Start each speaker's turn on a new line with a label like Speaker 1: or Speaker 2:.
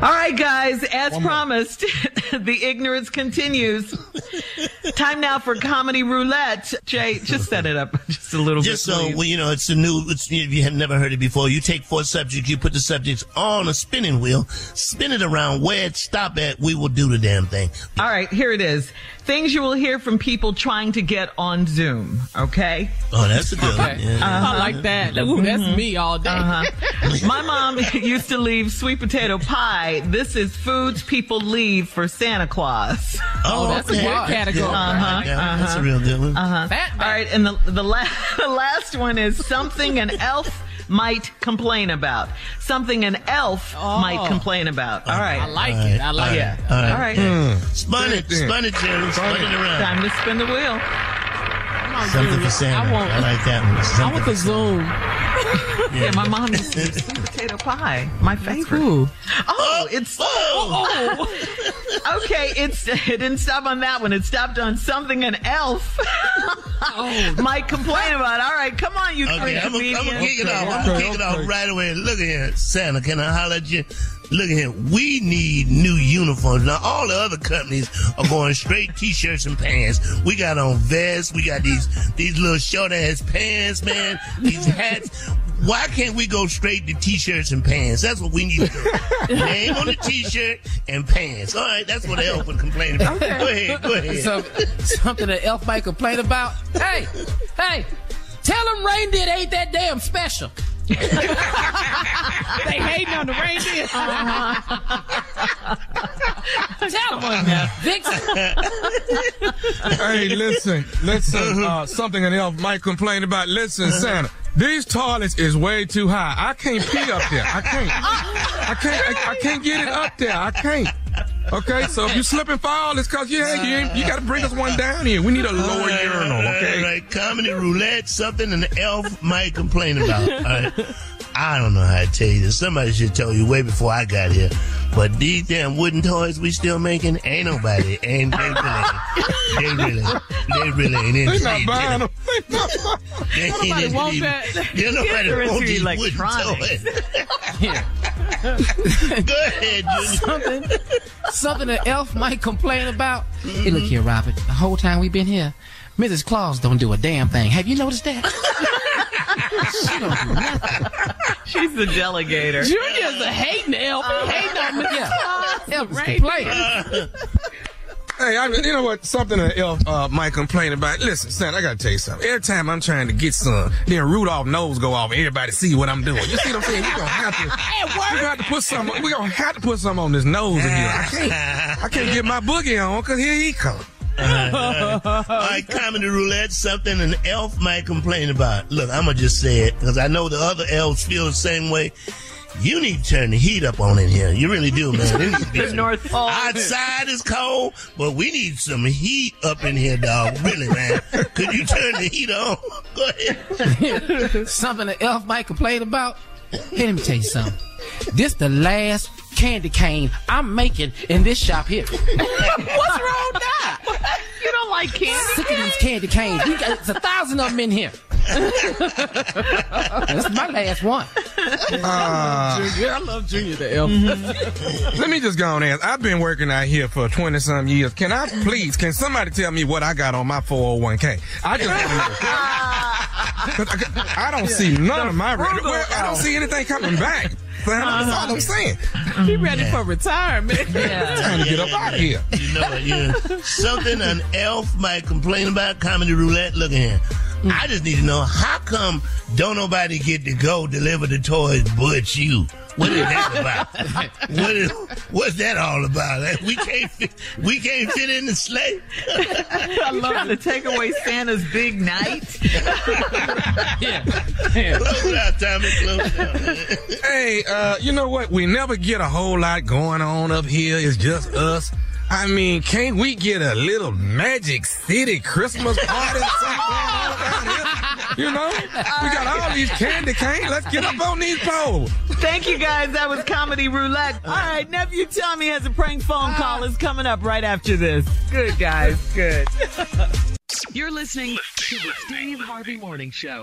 Speaker 1: All right, guys, as promised, the ignorance continues. Time now for comedy roulette. Jay, just set it up just a little
Speaker 2: Just
Speaker 1: bit.
Speaker 2: Just so
Speaker 1: please.
Speaker 2: well, you know, it's a new. It's, if you have never heard it before, you take four subjects, you put the subjects on a spinning wheel, spin it around where it stop at. We will do the damn thing.
Speaker 1: All right, here it is. Things you will hear from people trying to get on Zoom. Okay.
Speaker 2: Oh, that's a good one.
Speaker 3: Okay.
Speaker 2: Yeah.
Speaker 3: I like that. Ooh, that's me all day.
Speaker 1: Uh-huh. My mom used to leave sweet potato pie. This is foods people leave for Santa Claus.
Speaker 3: Oh, that's a good category.
Speaker 2: Yeah, yeah, That's a uh-huh. real good one. Uh-huh.
Speaker 3: Fat
Speaker 1: All right, and the the, la- the last one is something an elf might complain about. Something an elf
Speaker 3: Oh.
Speaker 1: might complain about. All right.
Speaker 3: I like it. I like
Speaker 1: yeah.
Speaker 3: it.
Speaker 2: All
Speaker 1: All
Speaker 2: right.
Speaker 1: right. Hmm. Hmm.
Speaker 2: Spun it, spun it, Jerry. Spun it around.
Speaker 1: Time to spin the wheel.
Speaker 2: Something for Santa.
Speaker 3: I want,
Speaker 2: I like that one.
Speaker 3: I
Speaker 2: Something
Speaker 3: want the Zoom.
Speaker 1: Yeah, my mom used to sweet potato pie. My favorite.
Speaker 3: Ooh.
Speaker 1: Oh, it's
Speaker 2: Oh, oh, oh.
Speaker 1: Okay. It's it didn't stop on that one. It stopped on something an elf oh. might complain about. All right, come on, you three
Speaker 2: Okay, I'm gonna
Speaker 1: comedians.
Speaker 2: kick it off. I'm gonna kick it off right away. Look at here, Santa. Can I holler at you? Look at here. We need new uniforms. Now, all the other companies are going straight t-shirts and pants. We got on vests. We got these these little short ass pants, man. These hats. Why can't we go straight to t-shirts and pants? That's what we need to do. Name on the t-shirt and pants. All right, that's what the elf would complain about. Go ahead, go ahead.
Speaker 3: So, something that Elf might complain about. Hey, hey, tell them reindeer ain't that damn special. they hating on the reindeer. Uh-huh. tell them. Vixen.
Speaker 4: Hey, listen, listen. Uh-huh. Uh, something an elf might complain about. Listen, uh-huh. Santa. These toilets is way too high. I can't pee up there. I can't. I can't. I, I can't get it up there. I can't. Okay, so if you slip and fall, it's cause yeah, you ain't, you got to bring us one down here. We need a lower urinal. Okay.
Speaker 2: Right, comedy roulette, something an elf might complain about. All right. I don't know how to tell you this. Somebody should tell you way before I got here. But these damn wooden toys we still making, ain't nobody, ain't they really, they really, they really ain't
Speaker 4: They
Speaker 2: interested.
Speaker 4: not buying them.
Speaker 2: They ain't
Speaker 3: Nobody want
Speaker 2: in-
Speaker 3: that.
Speaker 2: Yeah, nobody
Speaker 1: They're
Speaker 2: want
Speaker 1: into
Speaker 2: these wooden
Speaker 1: electronics.
Speaker 2: toys.
Speaker 3: Yeah.
Speaker 2: Go ahead, Junior.
Speaker 3: something, something an elf might complain about. Hey, look here, Robert. The whole time we've been here, Mrs. Claus don't do a damn thing. Have you noticed that? She don't nothing.
Speaker 1: She's the delegator.
Speaker 3: Junior's a hating elf. He hating on Mrs. Claus. Elf is complaining.
Speaker 4: Hey, I, you know what? Something that Elf uh, might complain about. Listen, son, I gotta tell you something. Every time I'm trying to get some, then Rudolph nose go off and everybody see what I'm doing. You see what I'm saying? We gonna have to, we gonna have to put some, we gonna have to put some on this nose of here. I can't, I can't get my boogie on because here he comes.
Speaker 2: All right, comedy roulette, something an elf might complain about. Look, I'm gonna just say it because I know the other elves feel the same way. You need to turn the heat up on in here. You really do, man. It needs to be
Speaker 1: The North Pole.
Speaker 2: Outside is cold, but we need some heat up in here, dog. Really, man. Could you turn the heat on? Go ahead.
Speaker 3: Something an elf might complain about? Hey, let me tell you something. This the last candy cane I'm making in this shop here.
Speaker 1: What's wrong with that? You don't like candy?
Speaker 3: Sick of these candy canes. We got it's a thousand of them in here. this is my last one. Ah. Junior, I love Junior the elf. Mm-hmm.
Speaker 4: Let me just go on and ask. I've been working out here for 20 some years. Can I please, can somebody tell me what I got on my 401k? I just want to know. 'Cause I, I don't see none of my, well, I don't see anything coming back. Sam, uh-huh. That's all I'm saying.
Speaker 5: He ready for retirement.
Speaker 4: Trying to get up out of here.
Speaker 2: You know what? Yeah. Something an elf might complain about comedy roulette. Look at here. I just need to know how come don't nobody get to go deliver the toys but you? What is that about? what is what's that all about? We can't fit, we can't fit in the sleigh.
Speaker 1: I love trying to take away Santa's big night.
Speaker 3: Yeah. yeah.
Speaker 2: Close it out, Tommy. Close it out.
Speaker 4: Hey, uh, you know what? We never get a whole lot going on up here. It's just us. I mean, can't we get a little Magic City Christmas party or something going on down here? You know, we got all these candy canes. Let's get up on these poles.
Speaker 1: Thank you guys. That was Comedy Roulette. All right, nephew Tommy has a prank phone call. It's coming up right after this. Good guys, good.
Speaker 6: You're listening to the Steve Harvey Morning Show.